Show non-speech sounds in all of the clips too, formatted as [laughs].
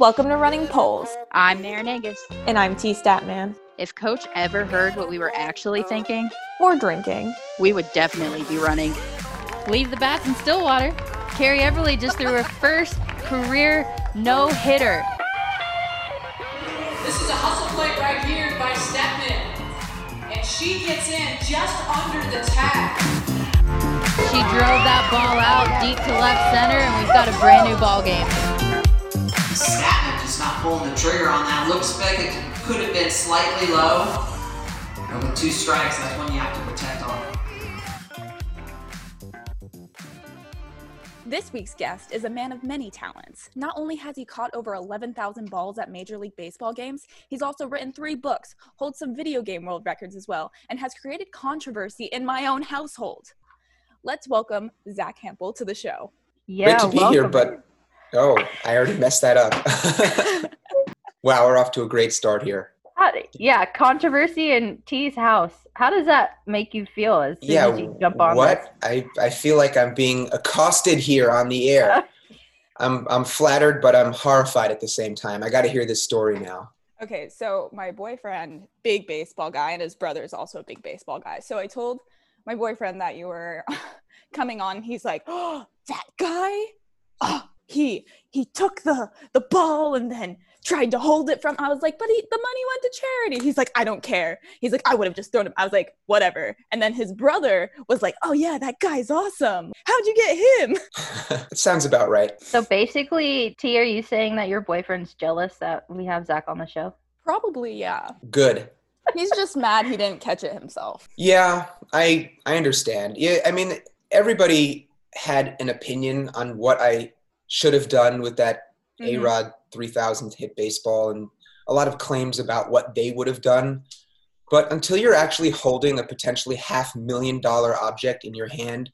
Welcome to Running Polls. I'm Maren Angus. And I'm T Statman. If Coach ever heard what we were actually thinking, or drinking, we would definitely be running. Leave the bats in Stillwater. Carrie Eberle just threw her first career no hitter. This is a hustle play right here by Statman. And she gets in just under the tag. She drove that ball out deep to left center, and we've got a brand new ball game. Statman just not pulling the trigger on that. Looks like it could have been slightly low. And with two strikes, that's when you have to protect on. This week's guest is a man of many talents. Not only has he caught over 11,000 balls at Major League Baseball games, he's also written three books, holds some video game world records as well, and has created controversy in my own household. Let's welcome Zack Hample to the show. Yeah, Great to be welcome. here, but oh, I already messed that up. [laughs] wow, we're off to a great start here. How, yeah, controversy in T's house. How does that make you feel as soon yeah, as you jump on? What? I, I feel like I'm being accosted here on the air. [laughs] I'm I'm flattered, but I'm horrified at the same time. I got to hear this story now. Okay, so my boyfriend, big baseball guy, and his brother is also a big baseball guy. So I told my boyfriend that you were [laughs] coming on. He's like, "Oh, [gasps] that guy! Oh, he he took the the ball and then tried to hold it from. I was like, but he, the money went to charity. He's like, I don't care. He's like, I would have just thrown him. I was like, whatever. And then his brother was like, oh yeah, that guy's awesome. How'd you get him? [laughs] [laughs] it sounds about right. So basically, T, are you saying that your boyfriend's jealous that we have Zack on the show? Probably, yeah. Good. He's just mad he didn't catch it himself. Yeah, I I understand. Yeah, I mean, everybody had an opinion on what I should have done with that mm-hmm. A Rod 3000 hit baseball and a lot of claims about what they would have done. But until you're actually holding a potentially half million dollar object in your hand,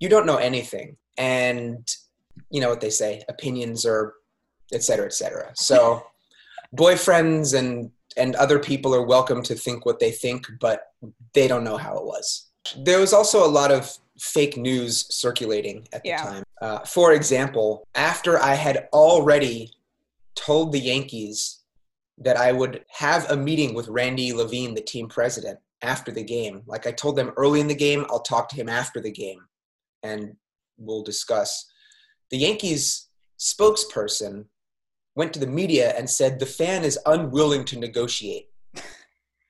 you don't know anything. And you know what they say opinions are, et cetera, et cetera. So [laughs] boyfriends and and other people are welcome to think what they think, but they don't know how it was. There was also a lot of fake news circulating at the yeah. time. Uh, for example, after I had already told the Yankees that I would have a meeting with Randy Levine, the team president, after the game. Like I told them early in the game, I'll talk to him after the game and we'll discuss. The Yankees spokesperson went to the media and said the fan is unwilling to negotiate. [laughs]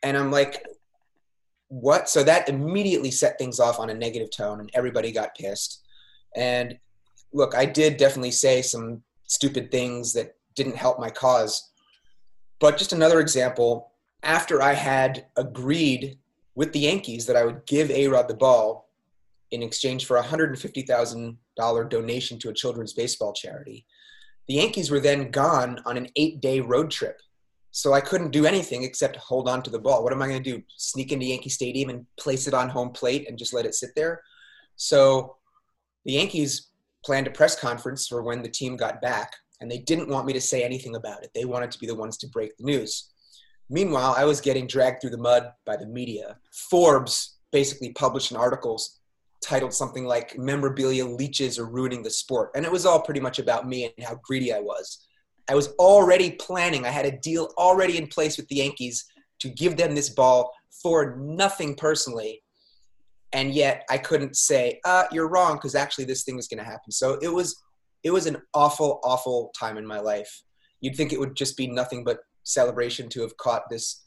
And I'm like, what? So that immediately set things off on a negative tone and everybody got pissed. And look, I did definitely say some stupid things that didn't help my cause. But just another example, after I had agreed with the Yankees that I would give A Rod the ball in exchange for a $150,000 donation to a children's baseball charity, the Yankees were then gone on an eight day road trip. So I couldn't do anything except hold on to the ball. What am I going to do? Sneak into Yankee Stadium and place it on home plate and just let it sit there? So the Yankees planned a press conference for when the team got back and they didn't want me to say anything about it. They wanted to be the ones to break the news. Meanwhile, I was getting dragged through the mud by the media. Forbes basically published an article titled something like Memorabilia Leeches Are Ruining the Sport. And it was all pretty much about me and how greedy I was. I was already planning, I had a deal already in place with the Yankees to give them this ball for nothing personally. And yet I couldn't say, uh, you're wrong, because actually this thing was going to happen. So it was it was an awful, awful time in my life. You'd think it would just be nothing but celebration to have caught this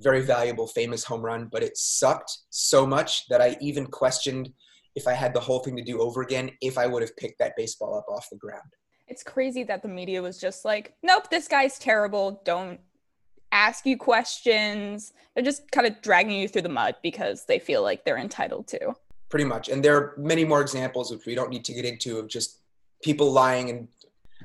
very valuable, famous home run, but it sucked so much that I even questioned if I had the whole thing to do over again, if I would have picked that baseball up off the ground. It's crazy that the media was just like, nope, this guy's terrible. Don't ask you questions. They're just kind of dragging you through the mud because they feel like they're entitled to. Pretty much. And there are many more examples, which we don't need to get into, of just people lying and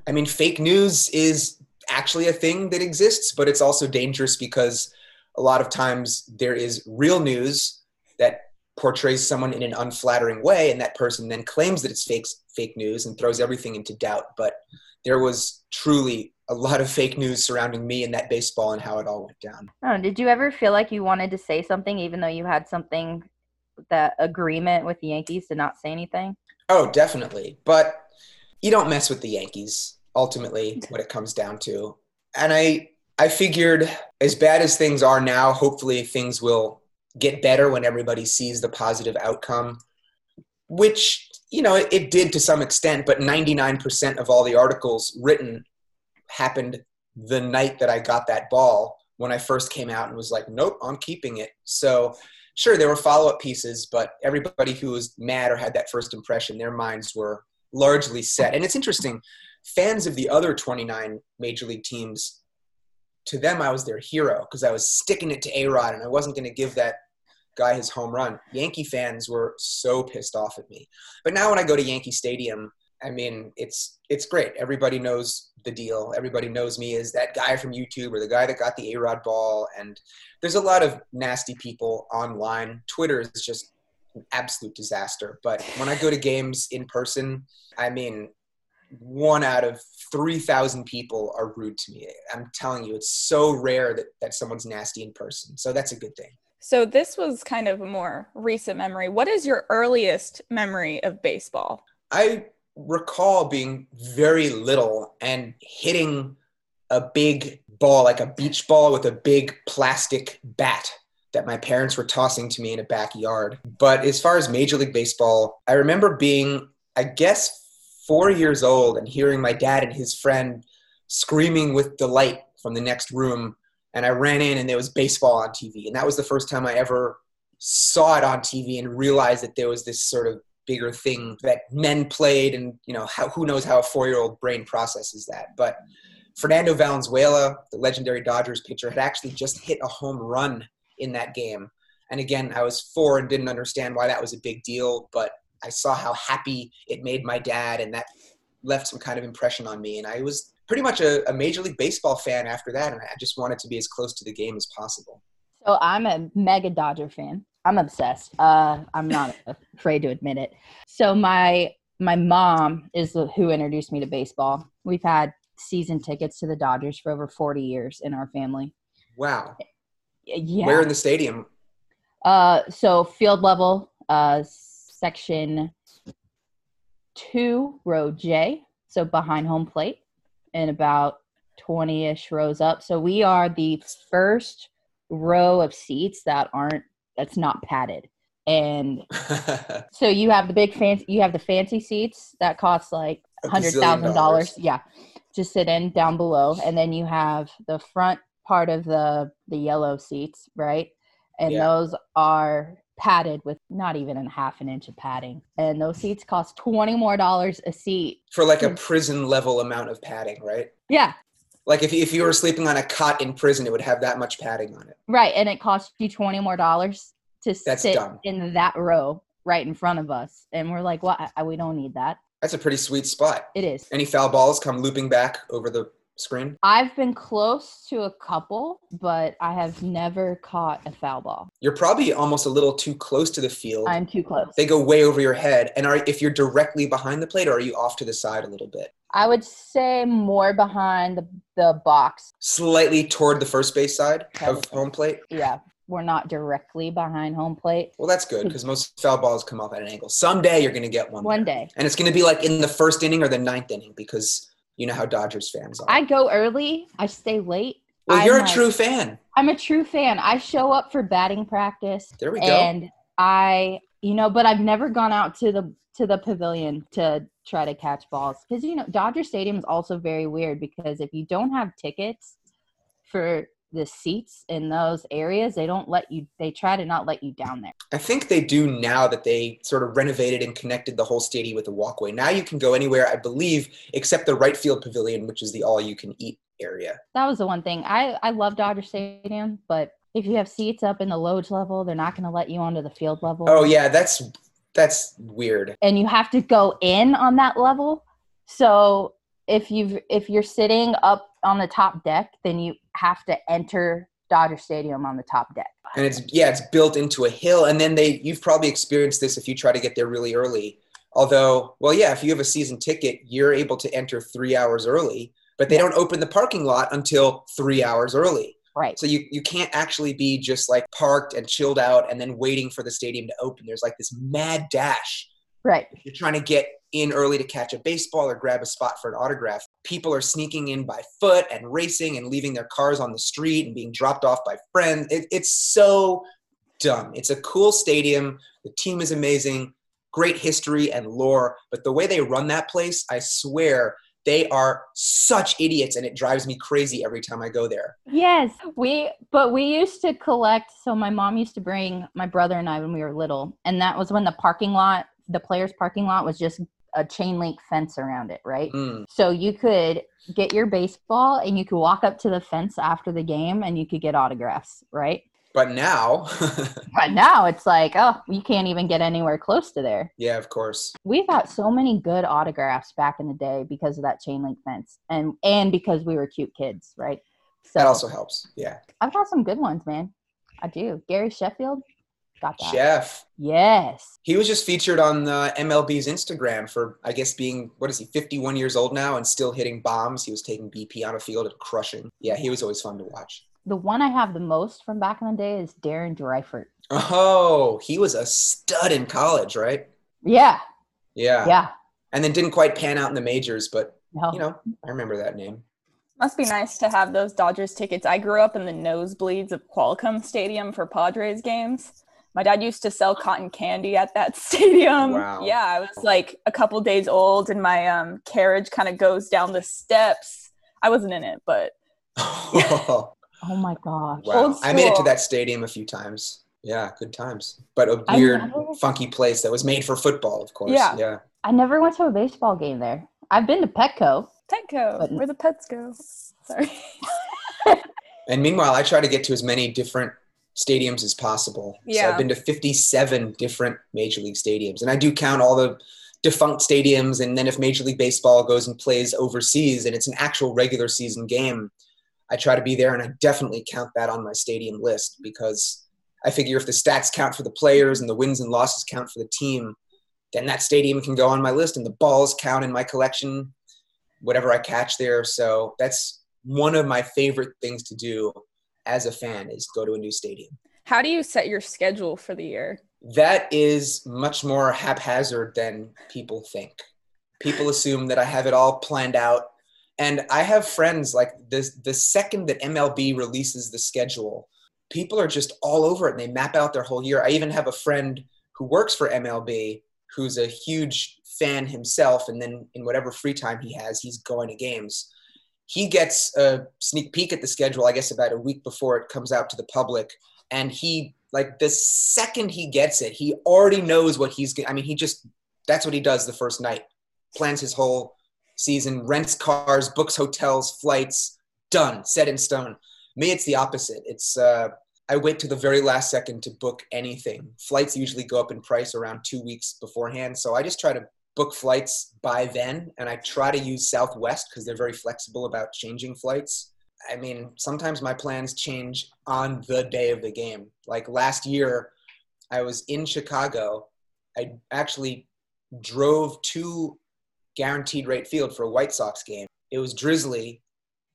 i mean fake news is actually a thing that exists but it's also dangerous because a lot of times there is real news that portrays someone in an unflattering way and that person then claims that it's fake fake news and throws everything into doubt but there was truly a lot of fake news surrounding me and that baseball and how it all went down. Oh, did you ever feel like you wanted to say something even though you had something that agreement with the Yankees to not say anything? Oh, definitely. But you don't mess with the Yankees. ultimately [laughs] what it comes down to. And I I figured as bad as things are now, hopefully things will get better when everybody sees the positive outcome, which you know it, it did to some extent. But 99% of all the articles written happened the night that I got that ball when I first came out and was like, nope, I'm keeping it. So sure, there were follow up pieces, but everybody who was mad or had that first impression, their minds were largely set. And it's interesting, fans of the other 29 major league teams, to them, I was their hero because I was sticking it to A Rod and I wasn't going to give that guy his home run. Yankee fans were so pissed off at me. But now when I go to Yankee Stadium, I mean, it's it's great. Everybody knows the deal. Everybody knows me as that guy from YouTube or the guy that got the A Rod ball. And there's a lot of nasty people online. Twitter is just an absolute disaster. But when I go to games in person, I mean, one out of 3,000 people are rude to me. I'm telling you, it's so rare that, that someone's nasty in person. So that's a good thing. So this was kind of a more recent memory. What is your earliest memory of baseball? I recall being very little and hitting a big ball, like a beach ball with a big plastic bat that my parents were tossing to me in a backyard. But as far as Major League Baseball, I remember being, I guess, four years old and hearing my dad and his friend screaming with delight from the next room. And I ran in and there was baseball on TV. And that was the first time I ever saw it on TV and realized that there was this sort of bigger thing that men played and you know how, who knows how a four-year-old brain processes that. But fernando valenzuela the legendary dodgers pitcher had actually just hit a home run in that game. And again i was four and didn't understand why that was a big deal but i saw how happy it made my dad and that left some kind of impression on me. And i was pretty much a, a major league baseball fan after that and i just wanted to be as close to the game as possible. So i'm a mega dodger fan I'm obsessed. Uh, I'm not afraid to admit it. So my my mom is the, who introduced me to baseball. We've had season tickets to the Dodgers for over 40 years in our family. Wow. Yeah. Where in the stadium? Uh, so field level, uh, section two, row J. So behind home plate, and about 20-ish rows up. So we are the first row of seats that aren't that's not padded. And [laughs] so you have the big fancy, you have the fancy seats that cost like hundred thousand dollars. Yeah, to sit in down below, and then you have the front part of the the yellow seats, right? And yeah. those are padded with not even a half an inch of padding. And those seats cost twenty more dollars a seat for like a mm. prison level amount of padding, right? Yeah, like if if you were sleeping on a cot in prison, it would have that much padding on it. Right, and it costs you twenty more dollars to That's sit dumb. in that row right in front of us, and we're like, "What? Well, we don't need that." That's a pretty sweet spot. It is. Any foul balls come looping back over the screen? I've been close to a couple, but I have never caught a foul ball. You're probably almost a little too close to the field. I'm too close. They go way over your head. And are if you're directly behind the plate, or are you off to the side a little bit? I would say more behind the, the box. Slightly toward the first base side Probably. of home plate? Yeah. We're not directly behind home plate. Well, that's good because most foul balls come off at an angle. Someday you're going to get one. One there. day. And it's going to be like in the first inning or the ninth inning because you know how Dodgers fans are. I go early, I stay late. Well, I'm you're a true fan. I'm a true fan. I show up for batting practice. There we go. And I, you know, but I've never gone out to the to the pavilion to try to catch balls. Because you know Dodger Stadium is also very weird because if you don't have tickets for the seats in those areas they don't let you they try to not let you down there. I think they do now that they sort of renovated and connected the whole stadium with a walkway. Now you can go anywhere i believe except the right field pavilion which is the all you can eat area. That was the one thing. I i love dodger stadium but if you have seats up in the loge level they're not going to let you onto the field level. Oh yeah that's that's weird. And you have to go in on that level. So if you've if you're sitting up on the top deck, then you have to enter Dodger Stadium on the top deck. And it's yeah, it's built into a hill and then they you've probably experienced this if you try to get there really early. Although, well yeah, if you have a season ticket, you're able to enter 3 hours early, but they don't open the parking lot until 3 hours early. Right. So you, you can't actually be just like parked and chilled out and then waiting for the stadium to open. There's like this mad dash. Right. You're trying to get in early to catch a baseball or grab a spot for an autograph. people are sneaking in by foot and racing and leaving their cars on the street and being dropped off by friends. It, it's so dumb. It's a cool stadium. The team is amazing, great history and lore. But the way they run that place, I swear, they are such idiots and it drives me crazy every time I go there. Yes, we but we used to collect. So my mom used to bring my brother and I when we were little, and that was when the parking lot, the players' parking lot, was just a chain link fence around it, right? Mm. So you could get your baseball and you could walk up to the fence after the game and you could get autographs, right? But now, [laughs] But now it's like, oh, you can't even get anywhere close to there. yeah, of course. We got so many good autographs back in the day because of that chain link fence and and because we were cute kids, right? So That also helps. Yeah. I've got some good ones, man. I do. Gary Sheffield got that. Chef. Yes. He was just featured on uh, the MLB's Instagram for, I guess, being, what is he, 51 years old now and still hitting bombs. He was taking BP on a field and crushing. Yeah, he was always fun to watch. The one I have the most from back in the day is Darren Dreifort. Oh, he was a stud in college, right? Yeah. Yeah. Yeah. And then didn't quite pan out in the majors, but, No. you know, I remember that name. Must be nice to have those Dodgers tickets. I grew up in the nosebleeds of Qualcomm Stadium for Padres games. My dad used to sell cotton candy at that [laughs] stadium. Wow. Yeah, I was like a couple days old, and my um, carriage kind of goes down the steps. I wasn't in it, but wow. [laughs] [laughs] oh my gosh. Old I made it to that stadium a few times. Yeah, good times. But a weird, never- funky place that was made for football, of course. Yeah. Yeah. I never went to a baseball game there. I've been to Petco. Petco, But- where the pets go. Sorry. [laughs] And meanwhile, I try to get to as many different stadiums as possible. So Yeah. I've been to 57 different Major League stadiums. And I do count all the defunct stadiums. And then if Major League Baseball goes and plays overseas and it's an actual regular season game, I try to be there. And I definitely count that on my stadium list because I figure if the stats count for the players and the wins and losses count for the team, then that stadium can go on my list and the balls count in my collection, whatever I catch there. So that's one of my favorite things to do as a fan is go to a new stadium. How do you set your schedule for the year? That is much more haphazard than people think. People assume that I have it all planned out. And I have friends like this the second that MLB releases the schedule, people are just all over it and they map out their whole year. I even have a friend who works for MLB who's a huge fan himself and then in whatever free time he has, he's going to games. He gets a sneak peek at the schedule I guess about a week before it comes out to the public and he like the second he gets it, he already knows what he's. I mean, he just that's what he does the first night. Plans his whole season, rents cars, books hotels, flights. Done, set in stone. Me, it's the opposite. It's uh, I wait to the very last second to book anything. Flights usually go up in price around two weeks beforehand, so I just try to book flights by then, and I try to use Southwest because they're very flexible about changing flights. I mean, sometimes my plans change on the day of the game. Like last year, I was in Chicago. I actually drove to Guaranteed Rate Field for a White Sox game. It was drizzly,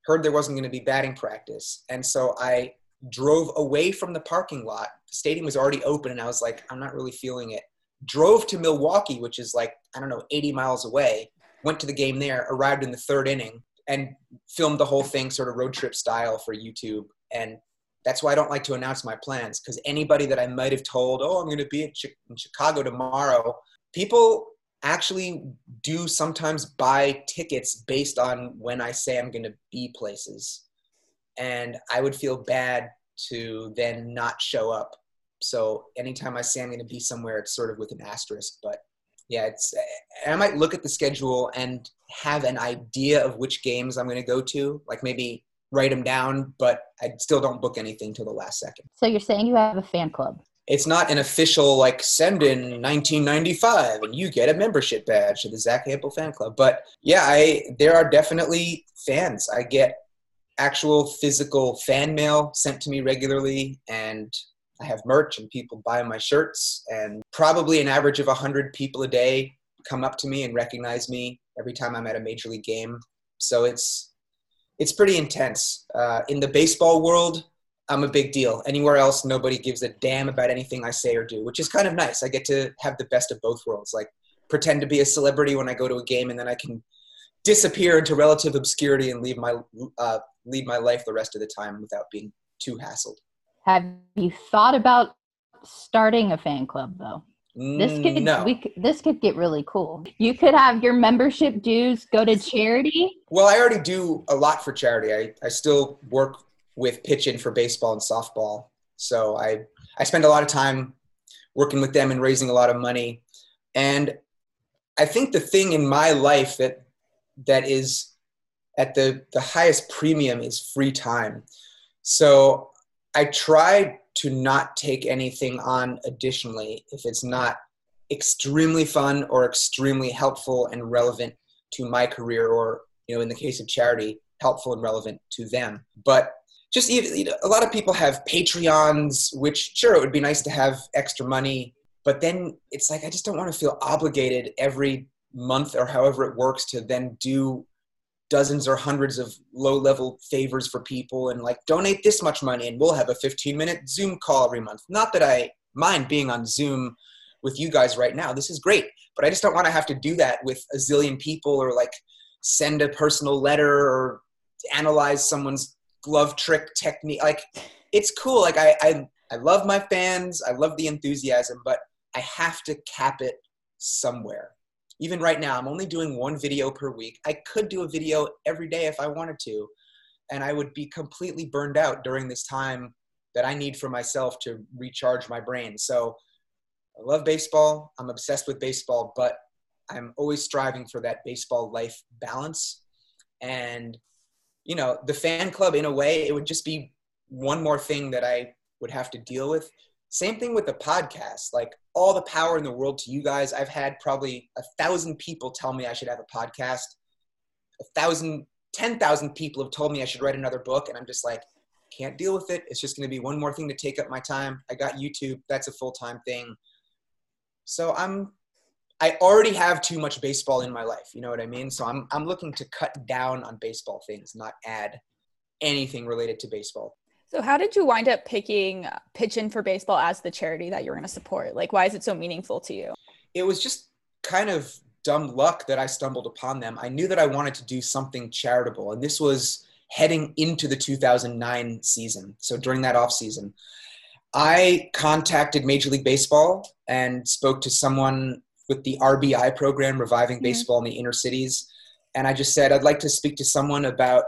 heard there wasn't going to be batting practice. And so I drove away from the parking lot. The stadium was already open, and I was like, I'm not really feeling it. Drove to Milwaukee, which is like, I don't know, 80 miles away. Went to the game there, arrived in the third inning, and filmed the whole thing sort of road trip style for YouTube. And that's why I don't like to announce my plans because anybody that I might have told, oh, I'm going to be in, in Chicago tomorrow, people actually do sometimes buy tickets based on when I say I'm going to be places. And I would feel bad to then not show up. So anytime I say I'm going to be somewhere, it's sort of with an asterisk. But yeah, it's I might look at the schedule and have an idea of which games I'm going to go to, like maybe write them down, but I still don't book anything till the last second. So you're saying you have a fan club? It's not an official like send in 1995 and you get a membership badge to the Zack Hample fan club. But yeah, I there are definitely fans. I get actual physical fan mail sent to me regularly and I have merch and people buy my shirts and probably an average of 100 people a day come up to me and recognize me every time I'm at a major league game. So it's it's pretty intense. Uh, in the baseball world, I'm a big deal. Anywhere else, nobody gives a damn about anything I say or do, which is kind of nice. I get to have the best of both worlds. Like pretend to be a celebrity when I go to a game, and then I can disappear into relative obscurity and leave my uh, lead my life the rest of the time without being too hassled. Have you thought about starting a fan club though? This could Mm, no. we this could get really cool. You could have your membership dues go to charity. Well, I already do a lot for charity. I, I still work with Pitch In For Baseball and softball. So I, I spend a lot of time working with them and raising a lot of money. And I think the thing in my life that that is at the, the highest premium is free time. So I try to not take anything on additionally if it's not extremely fun or extremely helpful and relevant to my career or you know in the case of charity helpful and relevant to them. But just you know, a lot of people have patreons which sure it would be nice to have extra money but then it's like i just don't want to feel obligated every month or however it works to then do dozens or hundreds of low level favors for people and like donate this much money and we'll have a 15 minute zoom call every month. Not that i mind being on zoom with you guys right now this is great but i just don't want to have to do that with a zillion people or like send a personal letter or analyze someone's glove trick technique. Like it's cool. Like I, I i love my fans. I love the enthusiasm but i have to cap it somewhere. Even right now i'm only doing one video per week. I could do a video every day if i wanted to and i would be completely burned out during this time that i need for myself to recharge my brain. So i love baseball. I'm obsessed with baseball but i'm always striving for that baseball life balance. And you know the fan club in a way it would just be one more thing that i would have to deal with. Same thing with the podcast like all the power in the world to you guys. I've had probably a thousand people tell me i should have a podcast. A thousand ten thousand people have told me i should write another book and i'm just like can't deal with it. It's just going to be one more thing to take up my time. I got youtube. That's a full-time thing. So i'm i already have too much baseball in my life you know what i mean so i'm i'm looking to cut down on baseball things not add anything related to baseball So, how did you wind up picking Pitch In For Baseball as the charity that you're going to support? Like, why is it so meaningful to you? it was just kind of dumb luck that I stumbled upon them. I knew that I wanted to do something charitable, and this was heading into the 2009 season. So during that off season, I contacted Major League Baseball and spoke to someone with the RBI program, Reviving Mhm. Baseball in the Inner Cities, and I just said I'd like to speak to someone about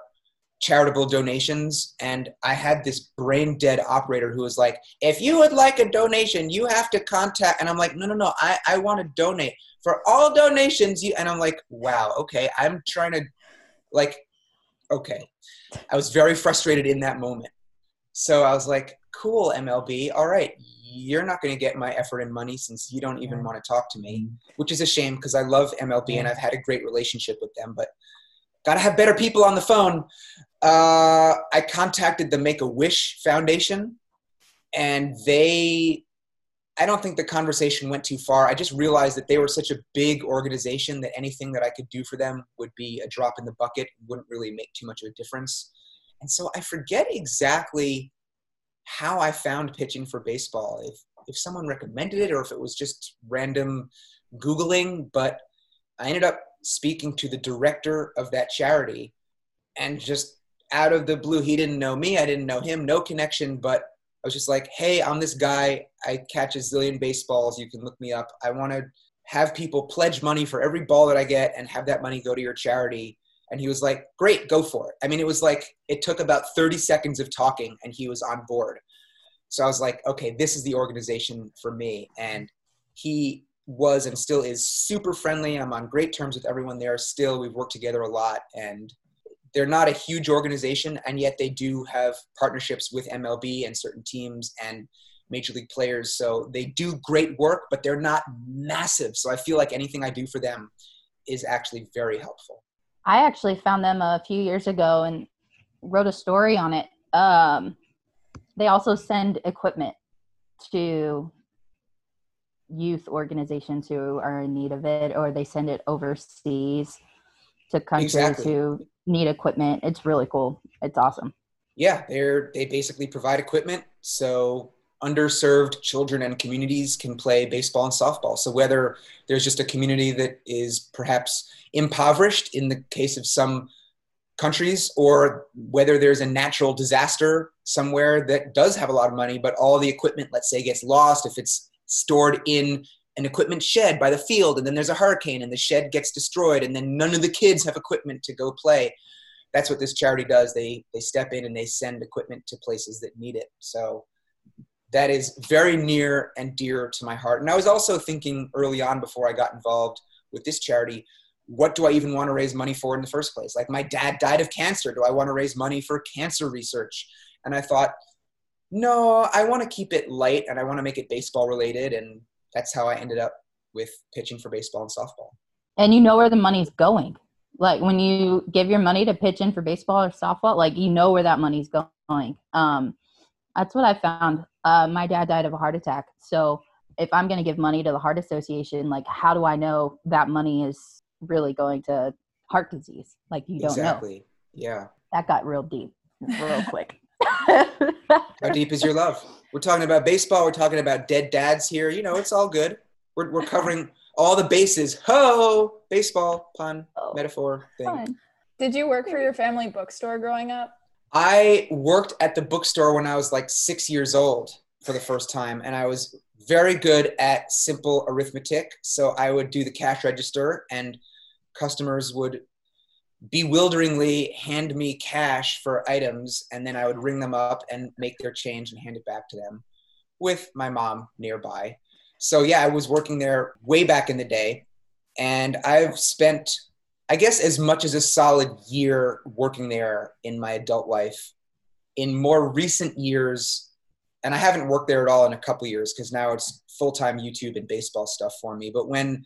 charitable donations. And i had this brain dead operator who was like if you would like a donation you have to contact and i'm like no no no i, I want to donate. For all donations you and i'm like wow okay i'm trying to like okay. I was very frustrated in that moment. So i was like cool mlb all right you're not going to get my effort and money since you don't even want to talk to me which is a shame because i love mlb and i've had a great relationship with them but gotta have better people on the phone. Uh, i contacted the make a wish foundation and they i don't think the conversation went too far. I just realized that they were such a big organization that anything that i could do for them would be a drop in the bucket wouldn't really make too much of a difference. And so i forget exactly how i found Pitch In For Baseball if if someone recommended it or if it was just random googling but i ended up speaking to the director of that charity and just out of the blue he didn't know me i didn't know him no connection but i was just like hey i'm this guy i catch a zillion baseballs you can look me up i want to have people pledge money for every ball that i get and have that money go to your charity and he was like great go for it i mean it was like it took about 30 seconds of talking and he was on board so i was like okay this is the organization for me and he was and still is super friendly. I'm on great terms with everyone there still. We've worked together a lot and they're not a huge organization and yet they do have partnerships with MLB and certain teams and major league players. So they do great work, but they're not massive. So I feel like anything I do for them is actually very helpful. I actually found them a few years ago and wrote a story on it. Um, they also send equipment to youth organizations who are in need of it, or they send it overseas to countries Exactly. who need equipment. It's really cool. It's awesome. Yeah, they're they basically provide equipment. So underserved children and communities can play baseball and softball. So whether there's just a community that is perhaps impoverished in the case of some countries, or whether there's a natural disaster somewhere that does have a lot of money, but all the equipment, let's say, gets lost, if it's stored in an equipment shed by the field, and then there's a hurricane and the shed gets destroyed, and then none of the kids have equipment to go play. That's what this charity does. They they step in and they send equipment to places that need it. So that is very near and dear to my heart. And I was also thinking early on before I got involved with this charity, what do I even want to raise money for in the first place? Like my dad died of cancer. Do I want to raise money for cancer research? And I thought, no, I want to keep it light and I want to make it baseball related. And that's how I ended up with Pitch In For Baseball and softball. And you know where the money's going. Like when you give your money to pitch in for baseball or softball, like you know where that money's going. Um, that's what I found. Uh, my dad died of a heart attack. So if I'm going to give money to the Heart Association, like how do I know that money is really going to heart disease? Like you don't exactly. know. Yeah. That got real deep, real quick. How deep is your love? We're talking about baseball. We're talking about dead dads here. You know, it's all good. We're, we're covering all the bases. Ho! Baseball, pun, Oh, metaphor thing. Fun. Did you work for your family bookstore growing up? I worked at the bookstore when I was like six years old for the first time, and I was very good at simple arithmetic. So I would do the cash register, and customers would bewilderingly hand me cash for items, and then I would ring them up and make their change and hand it back to them with my mom nearby. So yeah, I was working there way back in the day, and I've spent I guess as much as a solid year working there in my adult life. In more recent years, and I haven't worked there at all in a couple years because now it's full time YouTube and baseball stuff for me. But when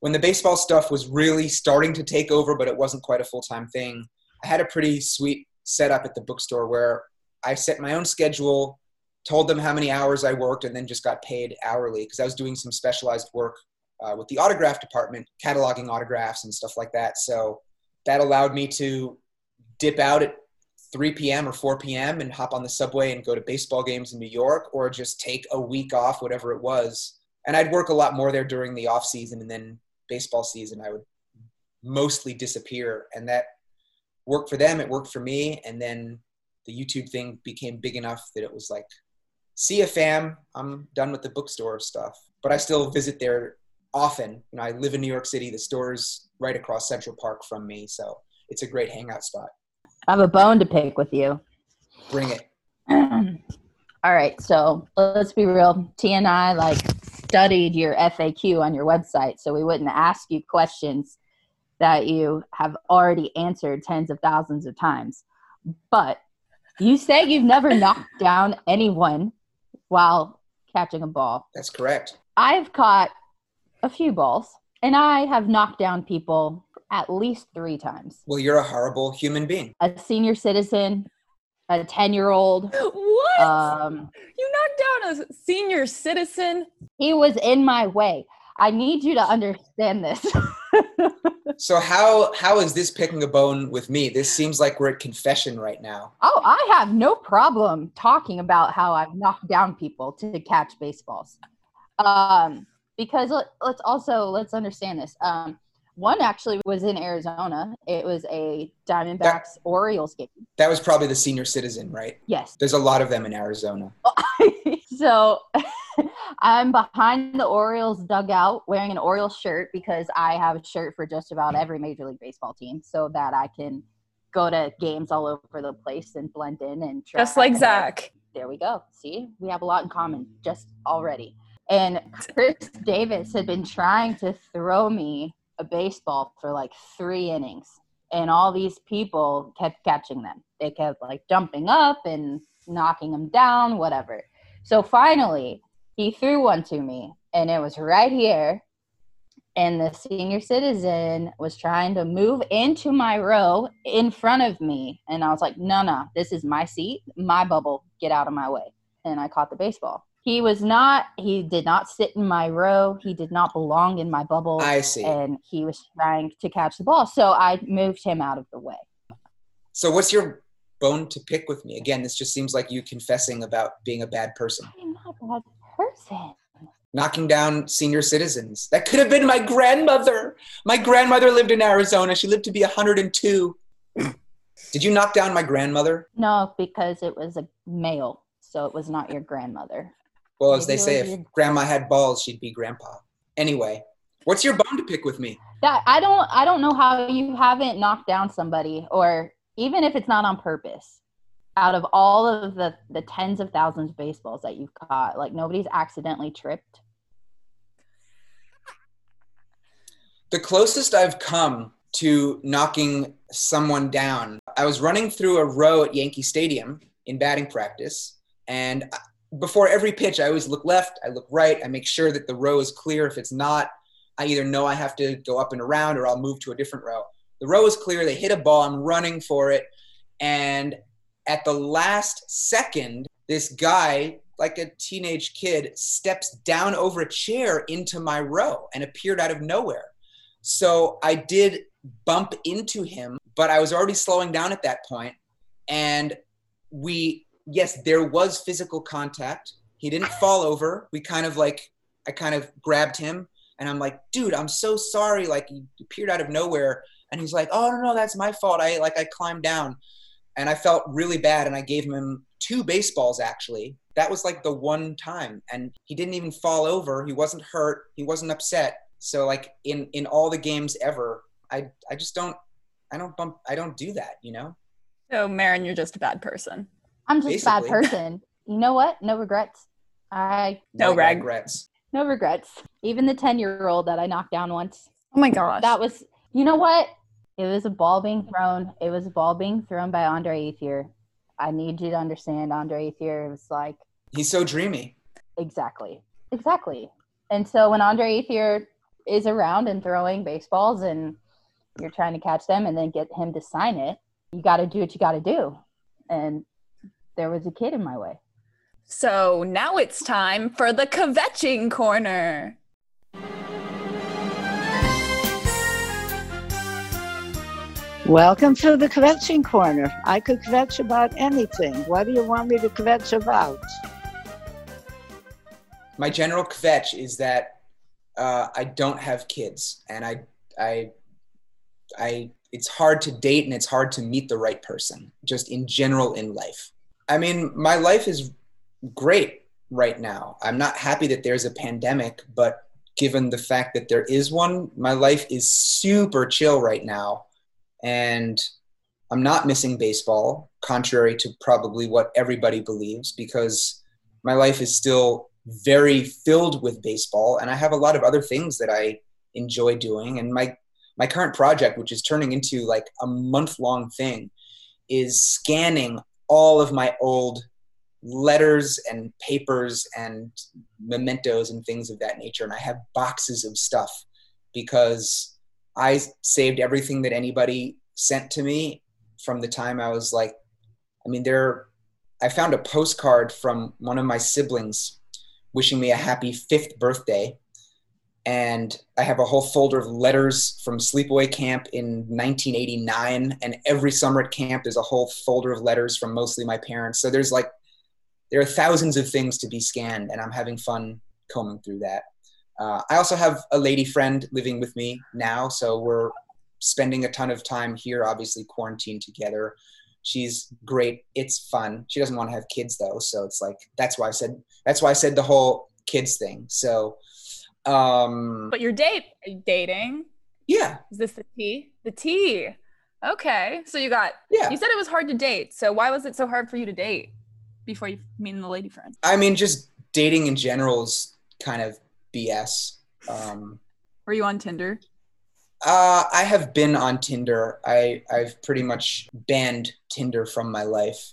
when the baseball stuff was really starting to take over, but it wasn't quite a full time thing, I had a pretty sweet setup at the bookstore where I set my own schedule, told them how many hours I worked, and then just got paid hourly because I was doing some specialized work uh, with the autograph department, cataloging autographs and stuff like that. So that allowed me to dip out at 3 p.m. or 4 p.m. and hop on the subway and go to baseball games in New York or just take a week off, whatever it was. And I'd work a lot more there during the off season and then baseball season, I would mostly disappear. And that worked for them. It worked for me. And then the YouTube thing became big enough that it was like, see ya fam, I'm done with the bookstore stuff. But I still visit there often. You know, I live in New York City. The store's right across Central Park from me, so it's a great hangout spot. I have a bone to pick with you. Bring it. [clears throat] All right, so let's be real. T and I like studied your FAQ on your website, so we wouldn't ask you questions that you have already answered tens of thousands of times. But you say you've never [laughs] knocked down anyone while catching a ball. That's correct. I've caught a few balls, and I have knocked down people at least three times. Well, you're a horrible human being. A senior citizen, a 10 year old. What? Um, you knocked down a senior citizen? he was in my way. I need you to understand this. [laughs] So how how is this picking a bone with me? This seems like we're at confession right now. oh, I have no problem talking about how I've knocked down people to catch baseballs. Um, because let, let's also let's understand this. Um, one actually was in Arizona. It was a Diamondbacks Orioles game. That was probably the senior citizen, right? Yes. There's a lot of them in Arizona. [laughs] so [laughs] I'm behind the Orioles dugout wearing an Orioles shirt because I have a shirt for just about every Major League Baseball team so that I can go to games all over the place and blend in and try Just like to- Zack. There we go. See, we have a lot in common just already. And [laughs] Chris Davis had been trying to throw me a baseball for like three innings, and all these people kept catching them. They kept like jumping up and knocking them down, whatever. So finally, he threw one to me, and it was right here. And the senior citizen was trying to move into my row in front of me. And I was like, no, no, this is my seat, my bubble, get out of my way. And I caught the baseball. He was not, he did not sit in my row. He did not belong in my bubble. I see. And he was trying to catch the ball. So I moved him out of the way. So what's your bone to pick with me? Again, this just seems like you confessing about being a bad person. I'm not a bad person. Knocking down senior citizens. That could have been my grandmother. My grandmother lived in Arizona. She lived to be 102. [clears throat] Did you knock down my grandmother? No, because it was a male, so it was not your grandmother. Well, as they say, if grandma had balls, she'd be grandpa. Anyway, what's your bone to pick with me? That I don't I don't know how you haven't knocked down somebody or even if it's not on purpose. Out of all of the the tens of thousands of baseballs that you've caught, like nobody's accidentally tripped. The closest I've come to knocking someone down, I was running through a row at Yankee Stadium in batting practice. And before every pitch, I always look left, I look right, I make sure that the row is clear. If it's not, I either know I have to go up and around or I'll move to a different row. The row is clear, they hit a ball, I'm running for it. And at the last second, this guy, like a teenage kid, steps down over a chair into my row and appeared out of nowhere. So I did bump into him, but I was already slowing down at that point. And we, yes, there was physical contact. He didn't fall over. We kind of like, I kind of grabbed him and I'm like, dude, I'm so sorry. Like, he appeared out of nowhere. And he's like, oh, no, no, that's my fault. I like, I climbed down and I felt really bad. And I gave him two baseballs actually. That was like the one time. And he didn't even fall over. He wasn't hurt. He wasn't upset. So like in in all the games ever, I I just don't I don't bump I don't do that, you know? So, Maren, you're just a bad person. I'm just a bad person. You know what? No regrets. I No Like regrets. no regrets. Even the 10 year old that I knocked down once. Oh my gosh. That was you know what? It was a ball being thrown. It was a ball being thrown by Andre Ethier. I need you to understand Andre Ethier was like He's so dreamy. Exactly. Exactly. And so when Andre Ethier is around and throwing baseballs and you're trying to catch them and then get him to sign it, you got to do what you got to do. And there was a kid in my way. so now it's time for the kvetching corner. Welcome to the kvetching corner. I could kvetch about anything. What do you want me to kvetch about? My general kvetch is that uh, I don't have kids and I I I it's hard to date and it's hard to meet the right person just in general in life. I mean, my life is great right now. I'm not happy that there's a pandemic, but given the fact that there is one, my life is super chill right now. And I'm not missing baseball, contrary to probably what everybody believes, because my life is still very filled with baseball. And I have a lot of other things that I enjoy doing. And my, my current project, which is turning into like a month long thing, is scanning all of my old letters and papers and mementos and things of that nature. And I have boxes of stuff because I saved everything that anybody sent to me from the time I was like, I mean, there, I found a postcard from one of my siblings wishing me a happy fifth birthday. And I have a whole folder of letters from sleepaway camp in 1989. And every summer at camp, there's a whole folder of letters from mostly my parents. So there's like, there are thousands of things to be scanned, and I'm having fun combing through that. Uh, I also have a lady friend living with me now, so we're spending a ton of time here, obviously quarantined together. She's great. It's fun. She doesn't want to have kids though, so it's like that's why I said that's why I said the whole kids thing. So, um, But you're date are you dating. yeah, Is this the T? The T. Okay. So you got yeah. you said it was hard to date. So why was it so hard for you to date before you meeting the lady friend? I mean, just dating in general is kind of BS. Um, Were you on Tinder? Uh, I have been on Tinder. I I've pretty much banned Tinder from my life.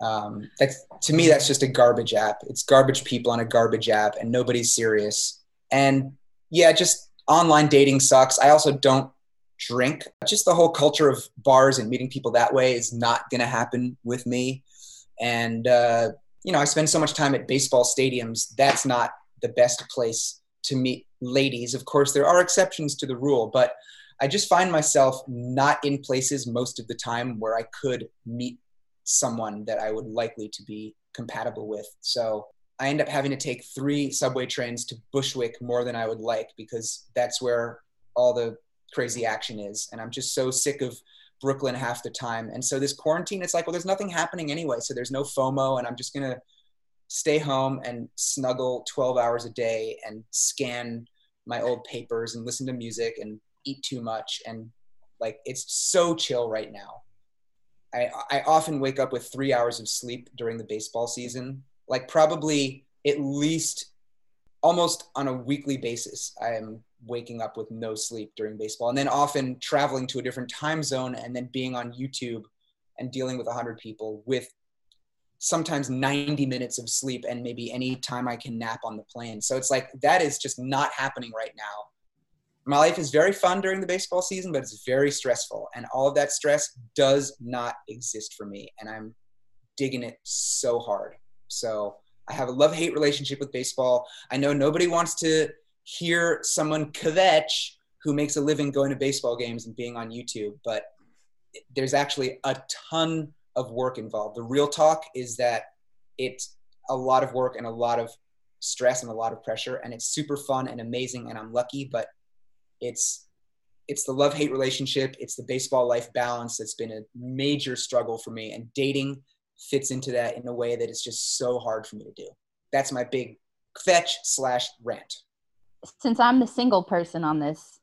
Um, that's to me that's just a garbage app. It's garbage people on a garbage app, and nobody's serious. And yeah, just online dating sucks. I also don't drink. Just the whole culture of bars and meeting people that way is not gonna happen with me. And uh, you know, I spend so much time at baseball stadiums. That's not the best place to meet ladies. Of course, there are exceptions to the rule, but I just find myself not in places most of the time where I could meet someone that I would likely to be compatible with. So I end up having to take three subway trains to Bushwick more than I would like because that's where all the crazy action is. And I'm just so sick of Brooklyn half the time. And so this quarantine, it's like, well, there's nothing happening anyway. So there's no FOMO. And I'm just going to stay home and snuggle 12 hours a day and scan my old papers and listen to music and eat too much. And like, it's so chill right now. I, I often wake up with three hours of sleep during the baseball season, like probably at least almost on a weekly basis. I am waking up with no sleep during baseball and then often traveling to a different time zone and then being on YouTube and dealing with 100 people with sometimes 90 minutes of sleep and maybe any time I can nap on the plane. So it's like that is just not happening right now. My life is very fun during the baseball season, but it's very stressful. And all of that stress does not exist for me. And I'm digging it so hard. So I have a love hate relationship with baseball. I know nobody wants to hear someone kvetch who makes a living going to baseball games and being on YouTube, but there's actually a ton of work involved. The real talk is that it's a lot of work and a lot of stress and a lot of pressure, and it's super fun and amazing, and I'm lucky, but it's it's the love hate relationship it's the baseball life balance that's been a major struggle for me and dating fits into that in a way that is just so hard for me to do that's my big kvetch slash rant since I'm the single person on this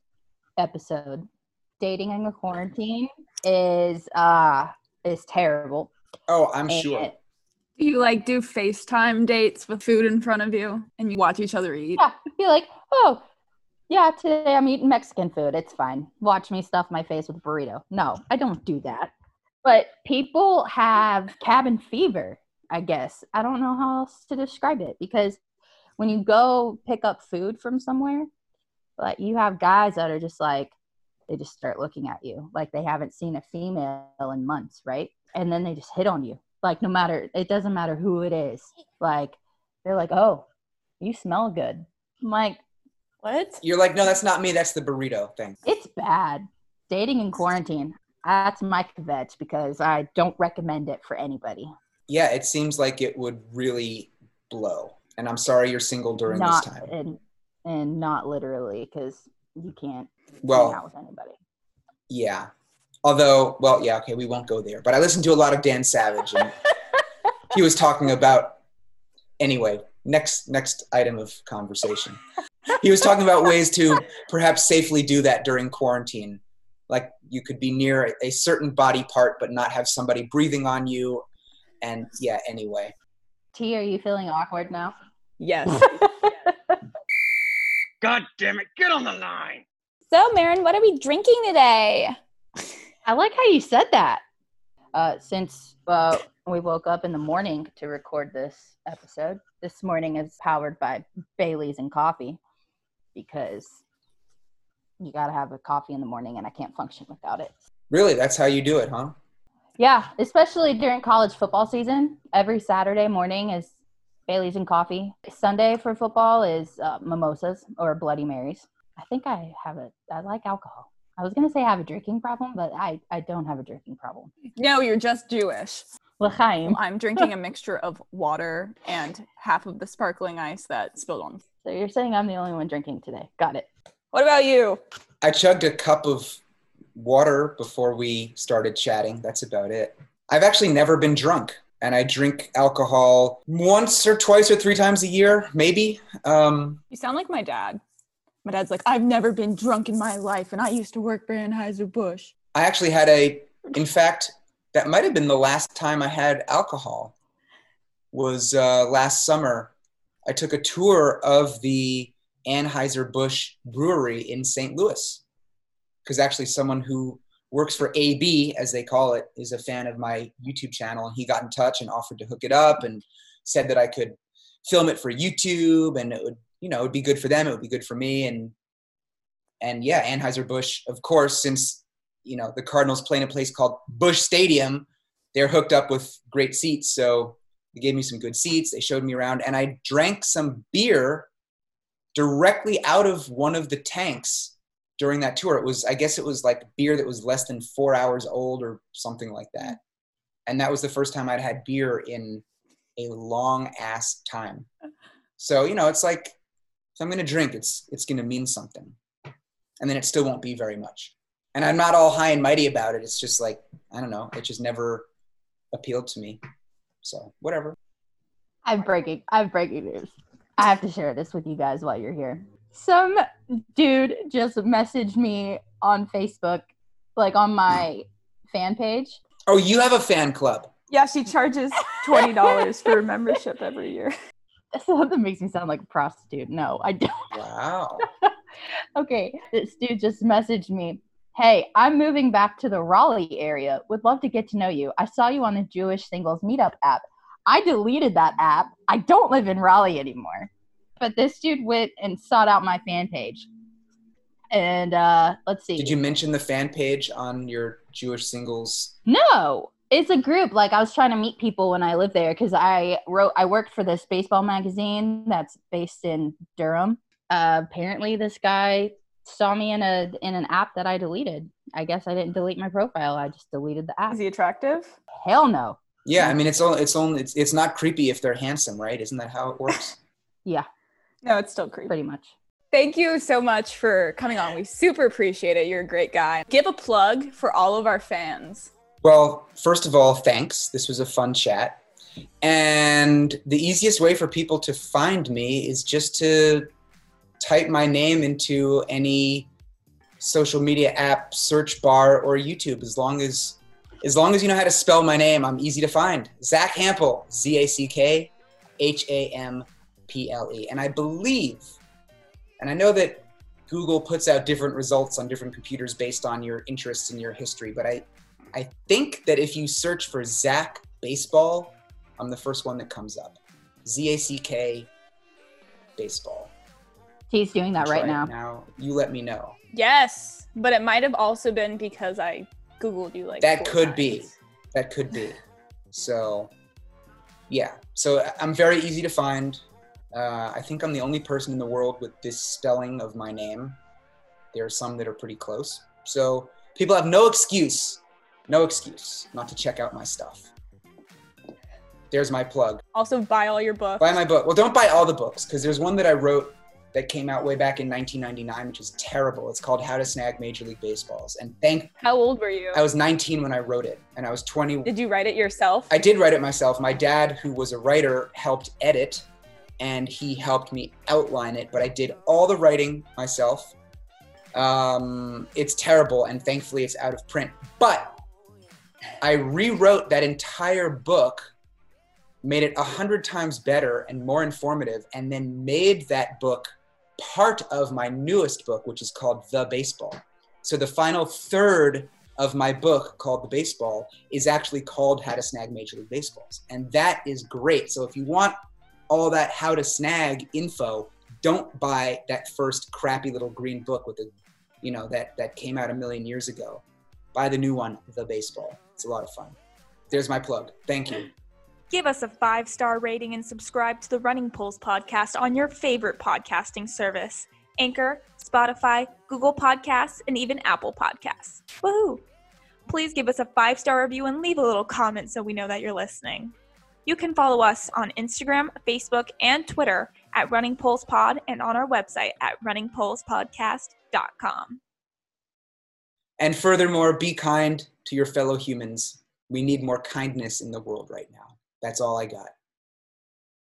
episode, dating in a quarantine is uh is terrible. Oh, I'm And sure. Do you like do FaceTime dates with food in front of you and you watch each other eat? Yeah, be like, oh, yeah, today I'm eating Mexican food. It's fine. Watch me stuff my face with a burrito. No, I don't do that. But people have cabin fever, I guess. I don't know how else to describe it because when you go pick up food from somewhere, like you have guys that are just like, they just start looking at you like they haven't seen a female in months, right? And then they just hit on you. Like, no matter, it doesn't matter who it is. Like, they're like, oh, you smell good. I'm like, What? You're like, no, that's not me. That's the burrito thing. it's bad. Dating in quarantine. That's my kvetch because I don't recommend it for anybody. Yeah, it seems like it would really blow. And I'm sorry you're single during not this time. and and not literally because you can't hang out with anybody. yeah. Although, well, yeah, okay, we won't go there. But I listened to a lot of Dan Savage, and [laughs] he was talking about. Anyway, next next item of conversation. He was talking about ways to perhaps safely do that during quarantine. Like you could be near a certain body part, but not have somebody breathing on you. And yeah, anyway. T, are you feeling awkward now? Yes. [laughs] God damn it, get on the line. so, Maren, what are we drinking today? I like how you said that. Uh, since uh, we woke up in the morning to record this episode, this morning is powered by Bailey's and coffee because you got to have a coffee in the morning and I can't function without it. Really, that's how you do it, huh? Yeah, especially during college football season. Every Saturday morning is Bailey's and coffee. Sunday for football is uh, mimosas or Bloody Marys. I think I have a, I like alcohol. I was going to say I have a drinking problem, but I, I don't have a drinking problem. No, you're just Jewish. L'chaim. I'm drinking a mixture of water and half of the sparkling ice that spilled on. So you're saying I'm the only one drinking today. Got it. What about you? I chugged a cup of water before we started chatting. That's about it. I've actually never been drunk, and I drink alcohol once or twice or three times a year, maybe. Um, You sound like my dad. My dad's like, I've never been drunk in my life, and I used to work for Anheuser-Busch. I actually had a, in fact, that might have been the last time I had alcohol. Was uh, last summer. I took a tour of the Anheuser-Busch brewery in St. Louis because actually someone who works for AB, as they call it, is a fan of my YouTube channel, and he got in touch and offered to hook it up and said that I could film it for YouTube and it would, you know, it would be good for them, it would be good for me, and and yeah, Anheuser Busch, of course, since you know the Cardinals play in a place called Busch Stadium, they're hooked up with great seats, so they gave me some good seats. They showed me around, and I drank some beer directly out of one of the tanks during that tour. It was, I guess, it was like beer that was less than four hours old or something like that. and that was the first time I'd had beer in a long ass time. So you know, it's like if I'm gonna drink, it's it's gonna mean something, and then it still won't be very much. And I'm not all high and mighty about it. It's just like I don't know. It just never appealed to me. So whatever. I'm breaking. I'm breaking news. I have to share this with you guys while you're here. Some dude just messaged me on Facebook, like on my fan page. Oh, you have a fan club. Yeah, she charges twenty dollars for a membership every year. [laughs] that makes me sound like a prostitute. No, I don't. Wow. [laughs] okay, this dude just messaged me. Hey, I'm moving back to the Raleigh area. Would love to get to know you. I saw you on the Jewish Singles Meetup app. I deleted that app. I don't live in Raleigh anymore. But this dude went and sought out my fan page. And uh, let's see. Did you mention the fan page on your Jewish singles? No, it's a group. Like I was trying to meet people when I lived there because I wrote, I worked for this baseball magazine that's based in Durham. Uh, apparently, this guy saw me in a in an app that I deleted. I guess I didn't delete my profile. I just deleted the app. Is he attractive? Hell no. Yeah, I mean it's all it's only it's it's not creepy if they're handsome, right? Isn't that how it works? [laughs] Yeah, No, it's still creepy. pretty much. Thank you so much for coming on. We super appreciate it. You're a great guy. Give a plug for all of our fans. Well, first of all, thanks. This was a fun chat. And the easiest way for people to find me is just to type my name into any social media app search bar or YouTube as long as as long as you know how to spell my name, I'm easy to find. Zack Hample, Z A C K H A M P L E. And I believe and I know that Google puts out different results on different computers based on your interests and your history, but I I think that if you search for Zack Baseball, I'm the first one that comes up. Z A C K Baseball. He's doing that right now. Now you let me know. Yes, but it might have also been because I googled you like That could be. That could be. So, yeah. So I'm very easy to find. Uh, I think I'm the only person in the world with this spelling of my name. There are some that are pretty close. So people have no excuse, no excuse not to check out my stuff. There's my plug. Also, buy all your books. Buy my book. Well, don't buy all the books because there's one that I wrote that came out way back in 1999, which is terrible. It's called How to Snag Major League Baseballs. And thank How old were you? I was 19 when I wrote it, and I was 20. Did you write it yourself? I did write it myself. My dad, who was a writer, helped edit, and he helped me outline it. But I did all the writing myself. Um, it's terrible, and thankfully, it's out of print. But I rewrote that entire book, made it a hundred times better and more informative, and then made that book part of my newest book, which is called The Baseball. So the final third of my book called The Baseball is actually called How to Snag Major League Baseballs. And that is great. So if you want all that how to snag info, don't buy that first crappy little green book with the, you know, that that came out a million years ago. Buy the new one, The Baseball. It's a lot of fun. There's my plug. Thank you. Give us a five star rating and subscribe to the Running Polls podcast on your favorite podcasting service Anchor, Spotify, Google Podcasts, and even Apple Podcasts. Woohoo! Please give us a five star review and leave a little comment so we know that you're listening. You can follow us on Instagram, Facebook, and Twitter at Running Polls Pod and on our website at runningpollspodcast.com. And furthermore, be kind to your fellow humans. We need more kindness in the world right now. That's all I got.